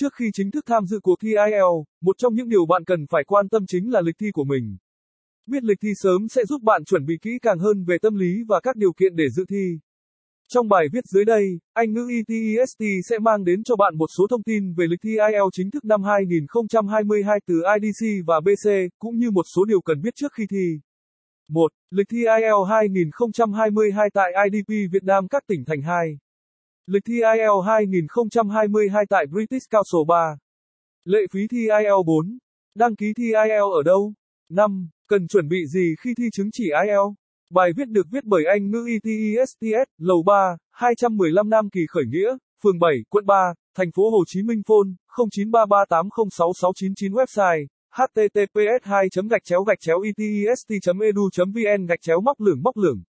Trước khi chính thức tham dự cuộc thi IELTS, một trong những điều bạn cần phải quan tâm chính là lịch thi của mình. Biết lịch thi sớm sẽ giúp bạn chuẩn bị kỹ càng hơn về tâm lý và các điều kiện để dự thi. Trong bài viết dưới đây, Anh ngữ ETEST sẽ mang đến cho bạn một số thông tin về lịch thi IELTS chính thức năm 2022 từ IDC và BC, cũng như một số điều cần biết trước khi thi. 1. Lịch thi IELTS 2022 tại IDP Việt Nam các tỉnh thành 2. Lịch thi IELTS 2022 tại British Council 3. Lệ phí thi IELTS 4. Đăng ký thi IELTS ở đâu? 5. Cần chuẩn bị gì khi thi chứng chỉ IELTS? Bài viết được viết bởi Anh ngữ ETESTS, Lầu 3, 215 Nam Kỳ Khởi Nghĩa, phường 7, quận 3, thành phố Hồ Chí Minh phone 0933806699 website https 2 gạch chéo gạch chéo etest edu vn gạch chéo móc lửng móc lửng